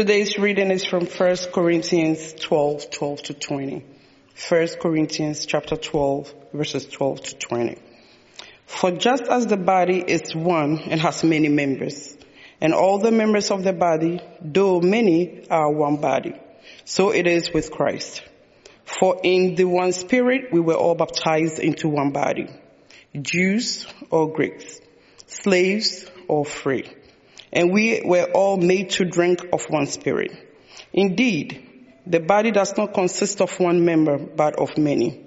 Today's reading is from 1 Corinthians 12, 12 to 20. 1 Corinthians chapter 12, verses 12 to 20. For just as the body is one and has many members, and all the members of the body, though many, are one body, so it is with Christ. For in the one spirit we were all baptized into one body, Jews or Greeks, slaves or free and we were all made to drink of one spirit. Indeed, the body does not consist of one member, but of many.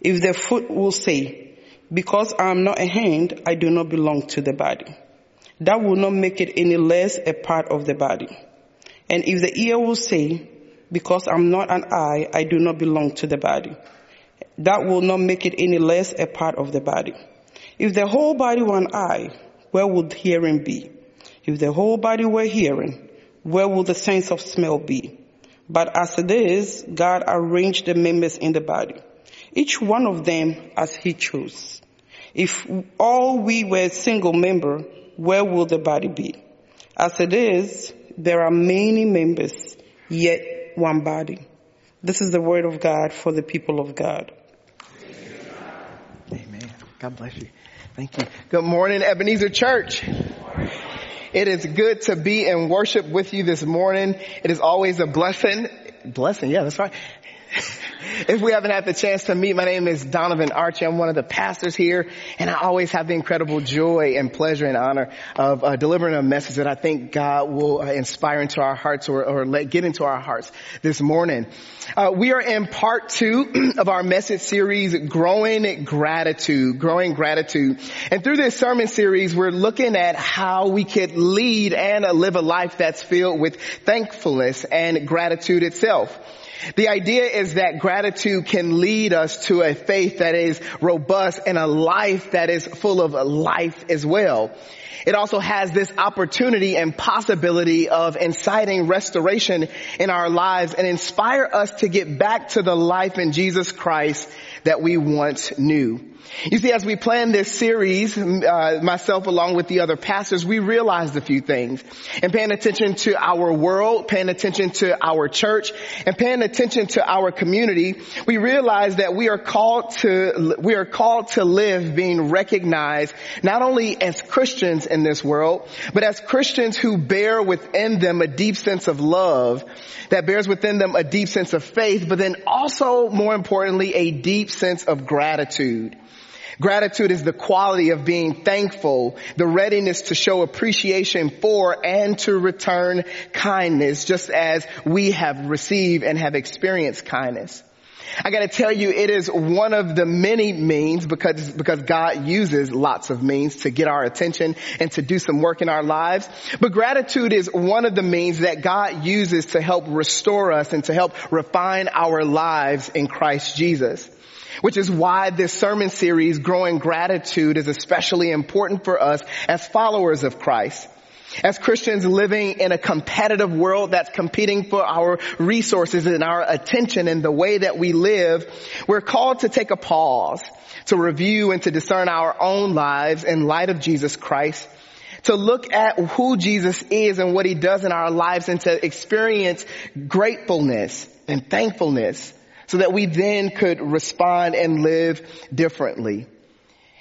If the foot will say, because I am not a hand, I do not belong to the body. That will not make it any less a part of the body. And if the ear will say, because I'm not an eye, I do not belong to the body. That will not make it any less a part of the body. If the whole body were an eye, where would hearing be? If the whole body were hearing, where would the sense of smell be? But as it is, God arranged the members in the body, each one of them as he chose. If all we were a single member, where would the body be? As it is, there are many members, yet one body. This is the word of God for the people of God. Amen. God bless you. Thank you. Good morning, Ebenezer Church. It is good to be in worship with you this morning. It is always a blessing. Blessing, yeah, that's right. if we haven't had the chance to meet, my name is Donovan Archie. I'm one of the pastors here, and I always have the incredible joy and pleasure and honor of uh, delivering a message that I think God will uh, inspire into our hearts or, or, let get into our hearts this morning. Uh, we are in part two of our message series, Growing Gratitude, Growing Gratitude. And through this sermon series, we're looking at how we could lead and live a life that's filled with thankfulness and gratitude itself. The idea is that gratitude can lead us to a faith that is robust and a life that is full of life as well. It also has this opportunity and possibility of inciting restoration in our lives and inspire us to get back to the life in Jesus Christ that we once knew. You see, as we planned this series, uh, myself along with the other pastors, we realized a few things. And paying attention to our world, paying attention to our church, and paying attention to our community, we realized that we are called to, we are called to live being recognized not only as Christians in this world, but as Christians who bear within them a deep sense of love, that bears within them a deep sense of faith, but then also, more importantly, a deep sense of gratitude. Gratitude is the quality of being thankful, the readiness to show appreciation for and to return kindness, just as we have received and have experienced kindness. I gotta tell you, it is one of the many means because, because God uses lots of means to get our attention and to do some work in our lives. But gratitude is one of the means that God uses to help restore us and to help refine our lives in Christ Jesus which is why this sermon series, Growing Gratitude, is especially important for us as followers of Christ. As Christians living in a competitive world that's competing for our resources and our attention and the way that we live, we're called to take a pause, to review and to discern our own lives in light of Jesus Christ, to look at who Jesus is and what he does in our lives and to experience gratefulness and thankfulness so that we then could respond and live differently.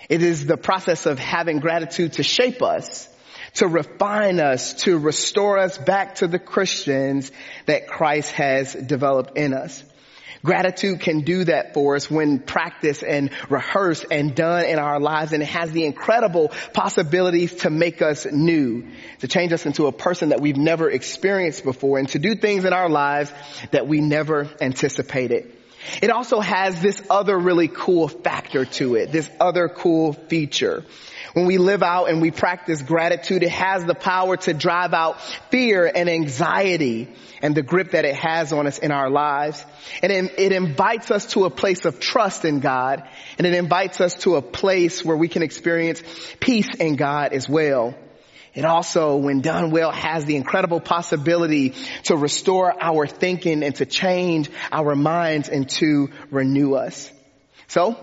It is the process of having gratitude to shape us, to refine us, to restore us back to the Christians that Christ has developed in us. Gratitude can do that for us when practiced and rehearsed and done in our lives and it has the incredible possibilities to make us new, to change us into a person that we've never experienced before and to do things in our lives that we never anticipated. It also has this other really cool factor to it, this other cool feature. When we live out and we practice gratitude, it has the power to drive out fear and anxiety and the grip that it has on us in our lives. And it, it invites us to a place of trust in God and it invites us to a place where we can experience peace in God as well. It also, when done well, has the incredible possibility to restore our thinking and to change our minds and to renew us. So,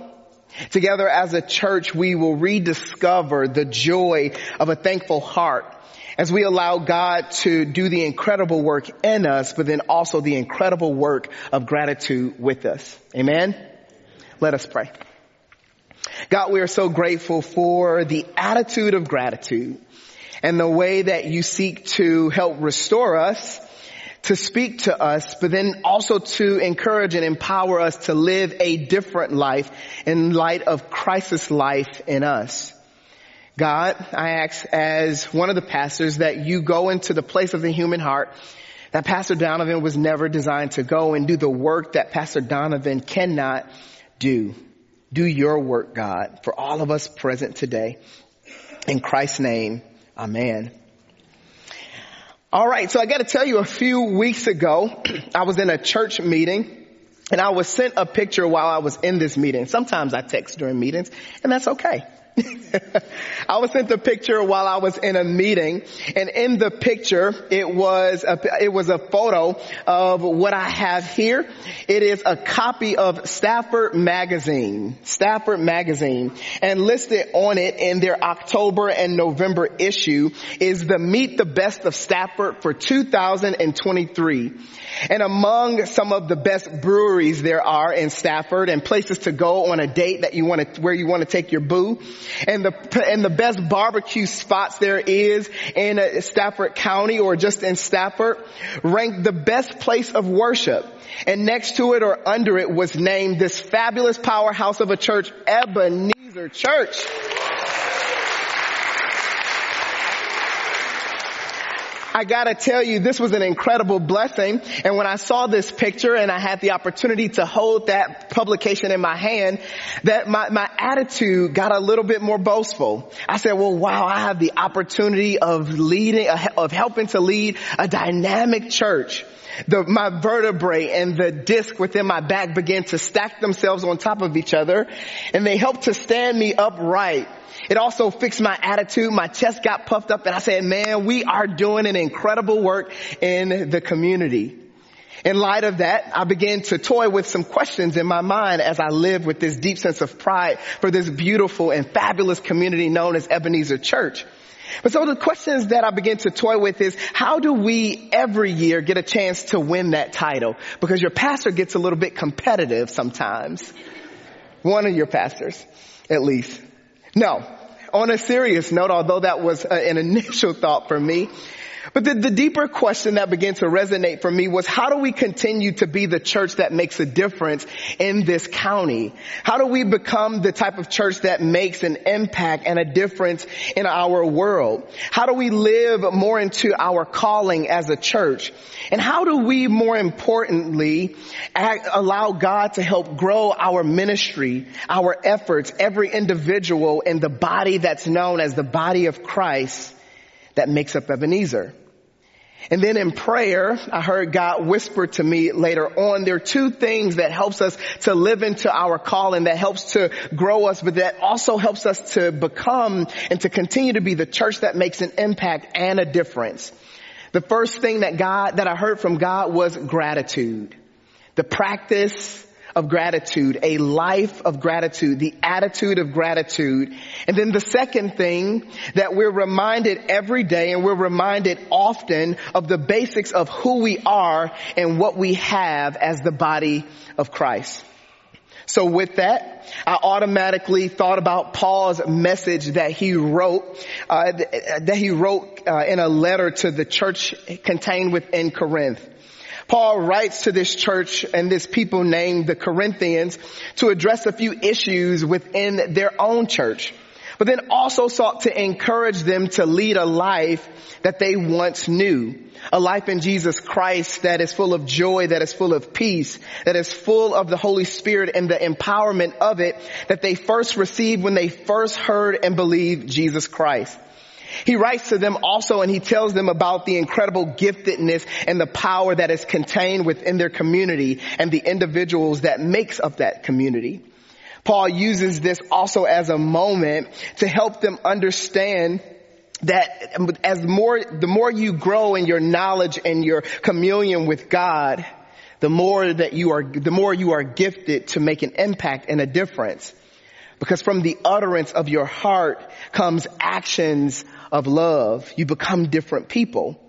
together as a church, we will rediscover the joy of a thankful heart as we allow God to do the incredible work in us, but then also the incredible work of gratitude with us. Amen? Let us pray. God, we are so grateful for the attitude of gratitude and the way that you seek to help restore us, to speak to us, but then also to encourage and empower us to live a different life in light of Christ's life in us. God, I ask as one of the pastors that you go into the place of the human heart that Pastor Donovan was never designed to go and do the work that Pastor Donovan cannot do. Do your work, God, for all of us present today. In Christ's name, amen. All right, so I got to tell you, a few weeks ago, I was in a church meeting and I was sent a picture while I was in this meeting. Sometimes I text during meetings and that's okay. I was sent the picture while I was in a meeting and in the picture it was a, it was a photo of what I have here. It is a copy of Stafford magazine, Stafford magazine and listed on it in their October and November issue is the meet the best of Stafford for 2023. And among some of the best breweries there are in Stafford and places to go on a date that you want to, where you want to take your boo and the, and the best barbecue spots there is in uh, Stafford County or just in Stafford ranked the best place of worship. And next to it or under it was named this fabulous powerhouse of a church, Ebenezer Church. I gotta tell you, this was an incredible blessing. And when I saw this picture and I had the opportunity to hold that publication in my hand, that my, my attitude got a little bit more boastful. I said, well, wow, I have the opportunity of leading, of helping to lead a dynamic church. The, my vertebrae and the disc within my back began to stack themselves on top of each other and they helped to stand me upright it also fixed my attitude. My chest got puffed up and I said, man, we are doing an incredible work in the community. In light of that, I began to toy with some questions in my mind as I lived with this deep sense of pride for this beautiful and fabulous community known as Ebenezer Church. But so the questions that I begin to toy with is, how do we every year get a chance to win that title? Because your pastor gets a little bit competitive sometimes. One of your pastors, at least. No. On a serious note, although that was uh, an initial thought for me, but the, the, deeper question that began to resonate for me was how do we continue to be the church that makes a difference in this county? How do we become the type of church that makes an impact and a difference in our world? How do we live more into our calling as a church? And how do we more importantly act, allow God to help grow our ministry, our efforts, every individual in the body that's known as the body of Christ that makes up Ebenezer? And then in prayer, I heard God whisper to me later on, there are two things that helps us to live into our calling, that helps to grow us, but that also helps us to become and to continue to be the church that makes an impact and a difference. The first thing that God, that I heard from God was gratitude. The practice of gratitude, a life of gratitude, the attitude of gratitude. And then the second thing that we're reminded every day and we're reminded often of the basics of who we are and what we have as the body of Christ. So with that, I automatically thought about Paul's message that he wrote, uh, that he wrote uh, in a letter to the church contained within Corinth. Paul writes to this church and this people named the Corinthians to address a few issues within their own church, but then also sought to encourage them to lead a life that they once knew. A life in Jesus Christ that is full of joy, that is full of peace, that is full of the Holy Spirit and the empowerment of it that they first received when they first heard and believed Jesus Christ. He writes to them also and he tells them about the incredible giftedness and the power that is contained within their community and the individuals that makes up that community. Paul uses this also as a moment to help them understand that as more, the more you grow in your knowledge and your communion with God, the more that you are, the more you are gifted to make an impact and a difference. Because from the utterance of your heart comes actions of love. You become different people.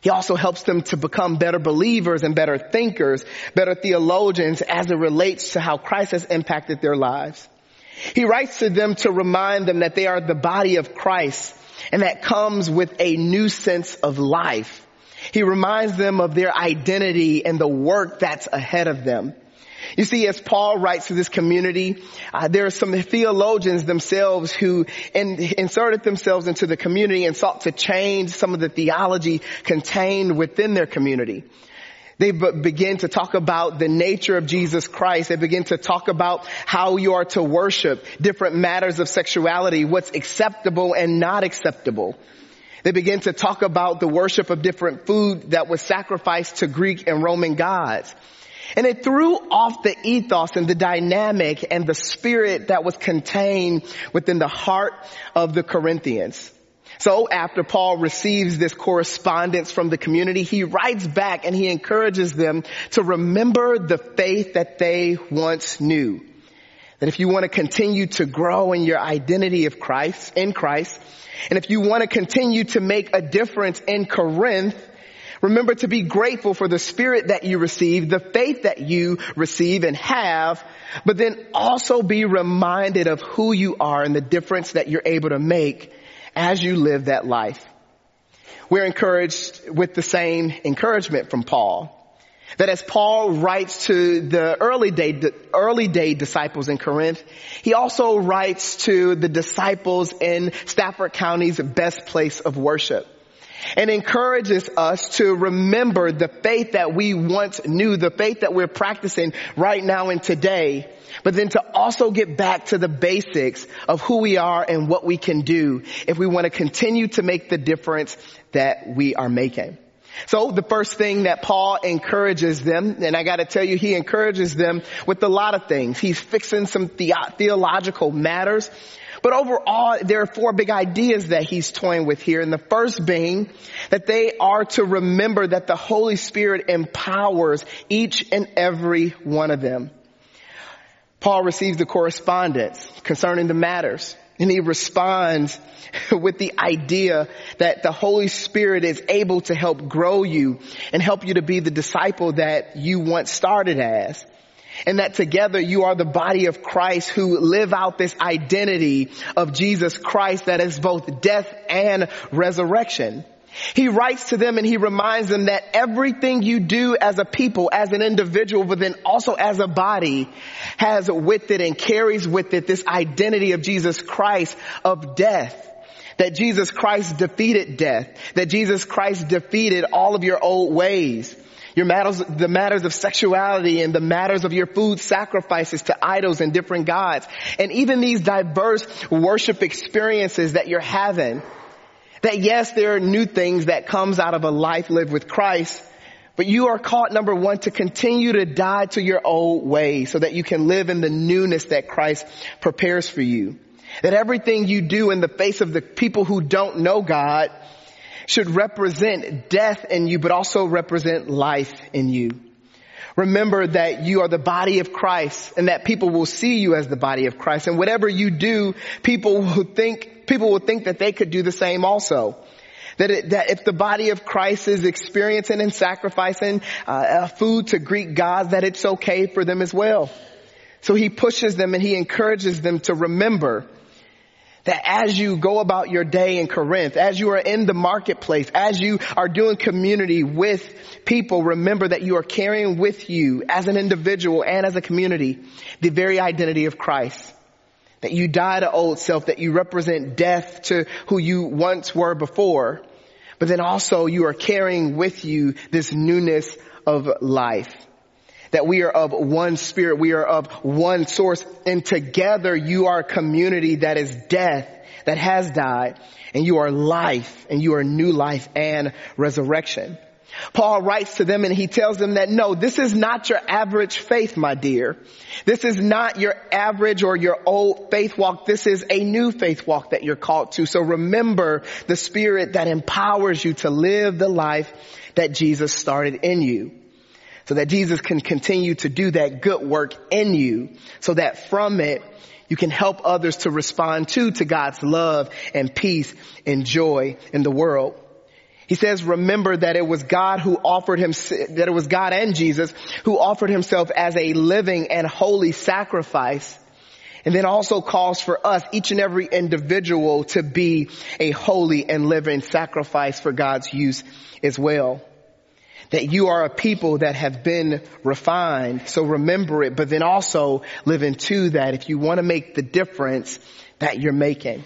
He also helps them to become better believers and better thinkers, better theologians as it relates to how Christ has impacted their lives. He writes to them to remind them that they are the body of Christ and that comes with a new sense of life. He reminds them of their identity and the work that's ahead of them. You see, as Paul writes to this community, uh, there are some theologians themselves who in, inserted themselves into the community and sought to change some of the theology contained within their community. They begin to talk about the nature of Jesus Christ. They begin to talk about how you are to worship different matters of sexuality, what's acceptable and not acceptable. They begin to talk about the worship of different food that was sacrificed to Greek and Roman gods. And it threw off the ethos and the dynamic and the spirit that was contained within the heart of the Corinthians. So after Paul receives this correspondence from the community, he writes back and he encourages them to remember the faith that they once knew. That if you want to continue to grow in your identity of Christ, in Christ, and if you want to continue to make a difference in Corinth, remember to be grateful for the spirit that you receive, the faith that you receive and have, but then also be reminded of who you are and the difference that you're able to make as you live that life. We're encouraged with the same encouragement from Paul. That as Paul writes to the early day, early day disciples in Corinth, he also writes to the disciples in Stafford County's best place of worship and encourages us to remember the faith that we once knew, the faith that we're practicing right now and today, but then to also get back to the basics of who we are and what we can do if we want to continue to make the difference that we are making. So the first thing that Paul encourages them, and I gotta tell you, he encourages them with a lot of things. He's fixing some the- theological matters. But overall, there are four big ideas that he's toying with here. And the first being that they are to remember that the Holy Spirit empowers each and every one of them. Paul receives the correspondence concerning the matters and he responds with the idea that the Holy Spirit is able to help grow you and help you to be the disciple that you once started as and that together you are the body of Christ who live out this identity of Jesus Christ that is both death and resurrection. He writes to them and he reminds them that everything you do as a people, as an individual, but then also as a body has with it and carries with it this identity of Jesus Christ of death. That Jesus Christ defeated death. That Jesus Christ defeated all of your old ways your matters, the matters of sexuality and the matters of your food sacrifices to idols and different gods. And even these diverse worship experiences that you're having. That yes, there are new things that comes out of a life lived with Christ, but you are called, number one, to continue to die to your old ways so that you can live in the newness that Christ prepares for you. That everything you do in the face of the people who don't know God should represent death in you, but also represent life in you. Remember that you are the body of Christ and that people will see you as the body of Christ. And whatever you do, people will think, people will think that they could do the same also. That, it, that if the body of Christ is experiencing and sacrificing uh, food to Greek gods, that it's okay for them as well. So he pushes them and he encourages them to remember that as you go about your day in Corinth, as you are in the marketplace, as you are doing community with people, remember that you are carrying with you as an individual and as a community the very identity of Christ. That you die to old self, that you represent death to who you once were before, but then also you are carrying with you this newness of life that we are of one spirit, we are of one source, and together you are a community that is death, that has died, and you are life, and you are new life and resurrection. Paul writes to them and he tells them that no, this is not your average faith, my dear. This is not your average or your old faith walk. This is a new faith walk that you're called to. So remember the spirit that empowers you to live the life that Jesus started in you. So that Jesus can continue to do that good work in you so that from it you can help others to respond to, to God's love and peace and joy in the world. He says, remember that it was God who offered him, that it was God and Jesus who offered himself as a living and holy sacrifice. And then also calls for us, each and every individual to be a holy and living sacrifice for God's use as well that you are a people that have been refined. So remember it, but then also live into that if you want to make the difference that you're making.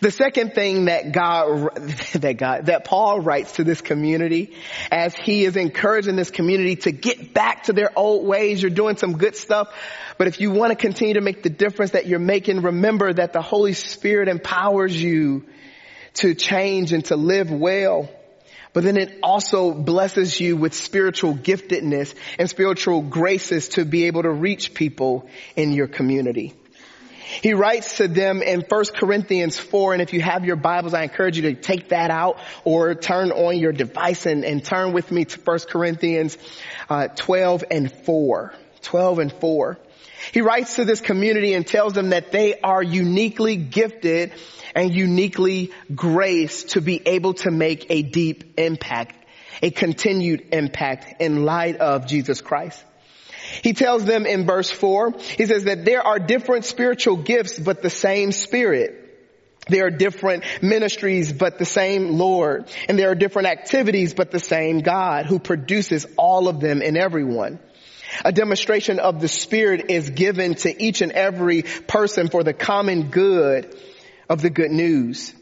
The second thing that God, that God, that Paul writes to this community as he is encouraging this community to get back to their old ways. You're doing some good stuff, but if you want to continue to make the difference that you're making, remember that the Holy Spirit empowers you to change and to live well but then it also blesses you with spiritual giftedness and spiritual graces to be able to reach people in your community. He writes to them in 1 Corinthians 4, and if you have your Bibles, I encourage you to take that out or turn on your device and, and turn with me to 1 Corinthians uh, 12 and 4. 12 and 4. He writes to this community and tells them that they are uniquely gifted and uniquely graced to be able to make a deep impact, a continued impact in light of Jesus Christ. He tells them in verse four, he says that there are different spiritual gifts, but the same spirit. There are different ministries, but the same Lord. And there are different activities, but the same God who produces all of them in everyone. A demonstration of the Spirit is given to each and every person for the common good of the good news.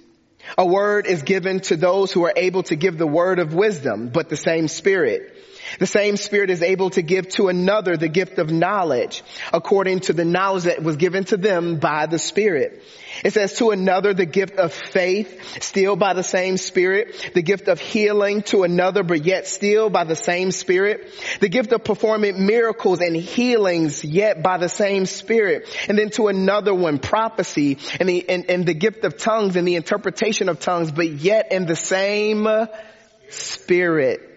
A word is given to those who are able to give the word of wisdom, but the same Spirit. The same Spirit is able to give to another the gift of knowledge according to the knowledge that was given to them by the Spirit. It says to another the gift of faith, still by the same Spirit. The gift of healing to another, but yet still by the same Spirit. The gift of performing miracles and healings, yet by the same Spirit. And then to another one, prophecy and the, and, and the gift of tongues and the interpretation of tongues, but yet in the same Spirit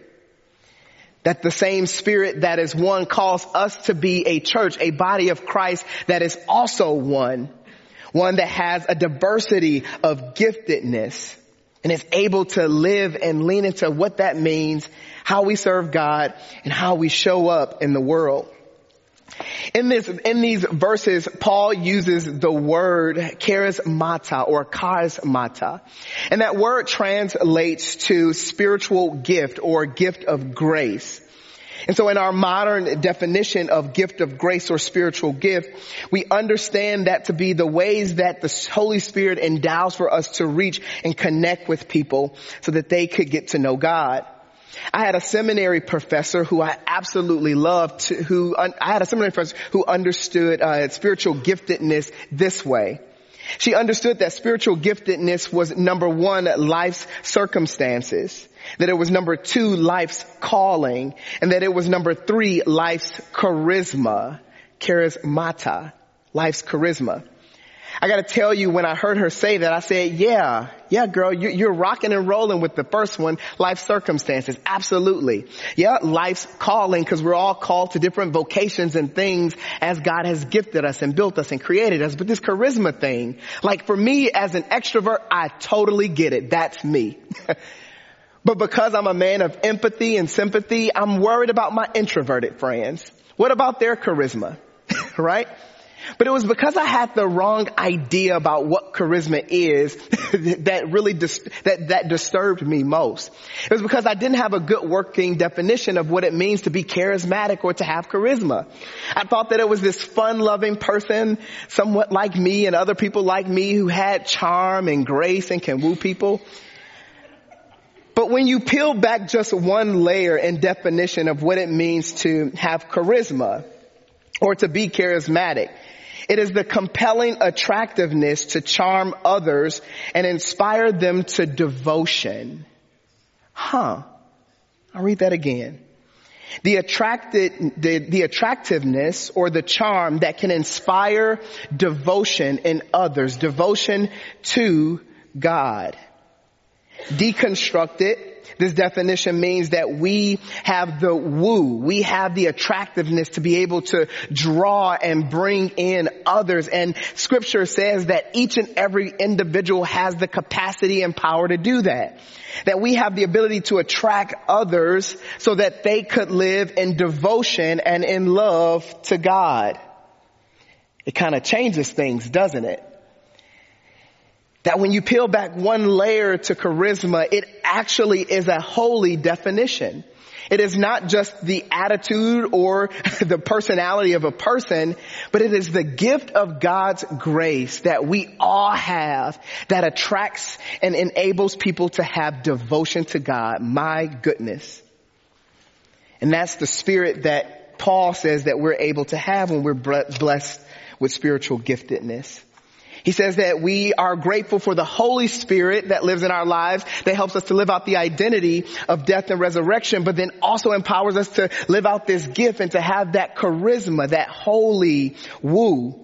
that the same spirit that is one calls us to be a church, a body of Christ that is also one one that has a diversity of giftedness and is able to live and lean into what that means, how we serve God, and how we show up in the world. In this, in these verses, Paul uses the word charismata or charismata. And that word translates to spiritual gift or gift of grace. And so in our modern definition of gift of grace or spiritual gift, we understand that to be the ways that the Holy Spirit endows for us to reach and connect with people so that they could get to know God. I had a seminary professor who I absolutely loved, to, who I had a seminary professor who understood uh, spiritual giftedness this way. She understood that spiritual giftedness was number one, life's circumstances. That it was number two, life's calling. And that it was number three, life's charisma. Charismata. Life's charisma. I gotta tell you, when I heard her say that, I said, yeah, yeah, girl, you're rocking and rolling with the first one, life circumstances. Absolutely. Yeah, life's calling, because we're all called to different vocations and things as God has gifted us and built us and created us. But this charisma thing, like for me as an extrovert, I totally get it. That's me. but because I'm a man of empathy and sympathy, I'm worried about my introverted friends. What about their charisma? right? But it was because I had the wrong idea about what charisma is that really dis- that that disturbed me most. It was because I didn't have a good working definition of what it means to be charismatic or to have charisma. I thought that it was this fun-loving person, somewhat like me and other people like me who had charm and grace and can woo people. But when you peel back just one layer in definition of what it means to have charisma or to be charismatic, it is the compelling attractiveness to charm others and inspire them to devotion. Huh. I'll read that again. The attracted, the, the attractiveness or the charm that can inspire devotion in others, devotion to God. Deconstructed, this definition means that we have the woo, we have the attractiveness to be able to draw and bring in others. And scripture says that each and every individual has the capacity and power to do that. That we have the ability to attract others so that they could live in devotion and in love to God. It kind of changes things, doesn't it? That when you peel back one layer to charisma, it actually is a holy definition. It is not just the attitude or the personality of a person, but it is the gift of God's grace that we all have that attracts and enables people to have devotion to God. My goodness. And that's the spirit that Paul says that we're able to have when we're blessed with spiritual giftedness. He says that we are grateful for the Holy Spirit that lives in our lives that helps us to live out the identity of death and resurrection, but then also empowers us to live out this gift and to have that charisma, that holy woo.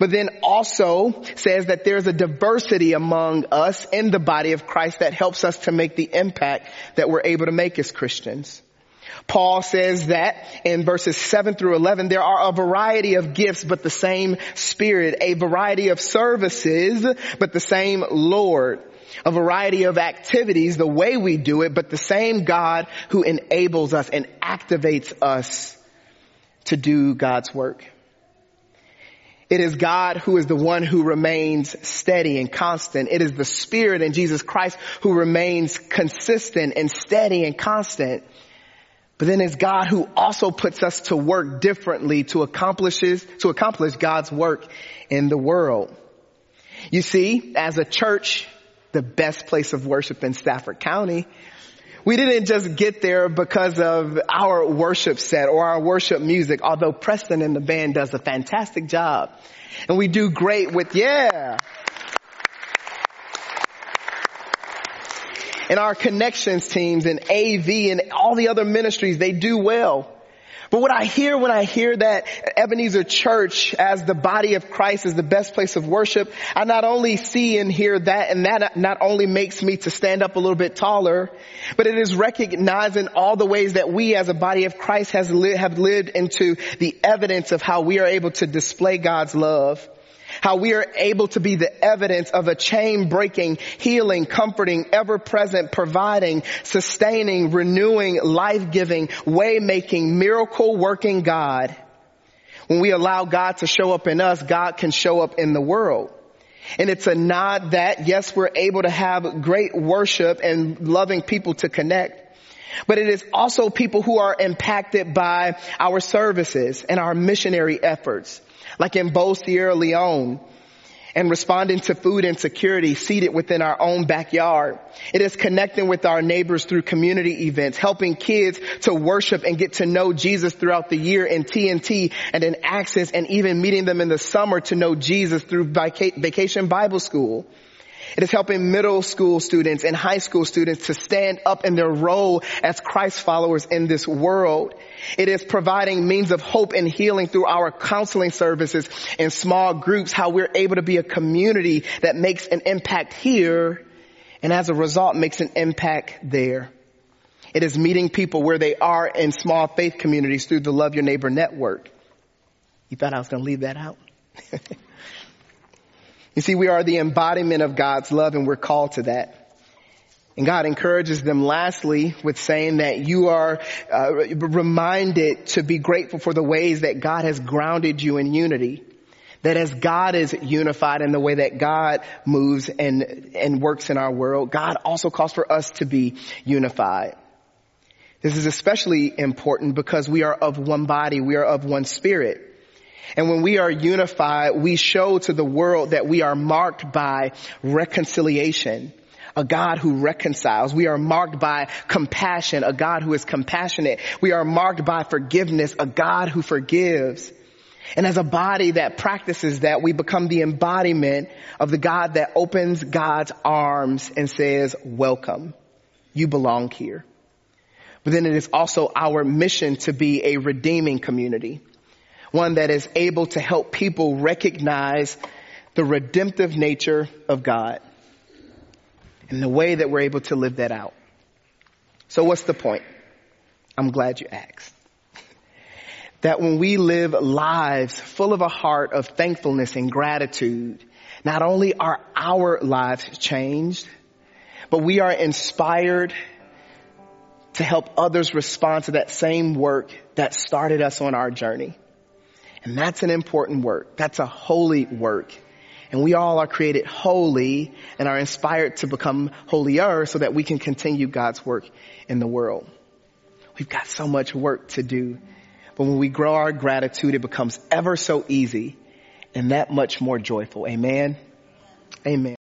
But then also says that there's a diversity among us in the body of Christ that helps us to make the impact that we're able to make as Christians. Paul says that in verses 7 through 11, there are a variety of gifts, but the same Spirit, a variety of services, but the same Lord, a variety of activities, the way we do it, but the same God who enables us and activates us to do God's work. It is God who is the one who remains steady and constant. It is the Spirit in Jesus Christ who remains consistent and steady and constant. But then it's God who also puts us to work differently to accomplishes, to accomplish God's work in the world. You see, as a church, the best place of worship in Stafford County, we didn't just get there because of our worship set or our worship music, although Preston and the band does a fantastic job. And we do great with, yeah. And our connections teams and AV and all the other ministries, they do well. But what I hear when I hear that Ebenezer Church as the body of Christ is the best place of worship, I not only see and hear that and that not only makes me to stand up a little bit taller, but it is recognizing all the ways that we as a body of Christ has li- have lived into the evidence of how we are able to display God's love how we are able to be the evidence of a chain breaking, healing, comforting, ever present, providing, sustaining, renewing, life giving, way making, miracle working God. When we allow God to show up in us, God can show up in the world. And it's a nod that, yes, we're able to have great worship and loving people to connect. But it is also people who are impacted by our services and our missionary efforts like in Bo Sierra Leone and responding to food insecurity seated within our own backyard. It is connecting with our neighbors through community events, helping kids to worship and get to know Jesus throughout the year in TNT and in Access and even meeting them in the summer to know Jesus through Vacation Bible School. It is helping middle school students and high school students to stand up in their role as Christ followers in this world. It is providing means of hope and healing through our counseling services and small groups, how we're able to be a community that makes an impact here and as a result makes an impact there. It is meeting people where they are in small faith communities through the Love Your Neighbor network. You thought I was going to leave that out? You see, we are the embodiment of God's love and we're called to that. And God encourages them lastly with saying that you are uh, reminded to be grateful for the ways that God has grounded you in unity. That as God is unified in the way that God moves and, and works in our world, God also calls for us to be unified. This is especially important because we are of one body, we are of one spirit. And when we are unified, we show to the world that we are marked by reconciliation. A God who reconciles. We are marked by compassion, a God who is compassionate. We are marked by forgiveness, a God who forgives. And as a body that practices that, we become the embodiment of the God that opens God's arms and says, welcome. You belong here. But then it is also our mission to be a redeeming community one that is able to help people recognize the redemptive nature of God and the way that we're able to live that out. So what's the point? I'm glad you asked. That when we live lives full of a heart of thankfulness and gratitude, not only are our lives changed, but we are inspired to help others respond to that same work that started us on our journey. And that's an important work. That's a holy work. And we all are created holy and are inspired to become holier so that we can continue God's work in the world. We've got so much work to do. But when we grow our gratitude, it becomes ever so easy and that much more joyful. Amen. Amen.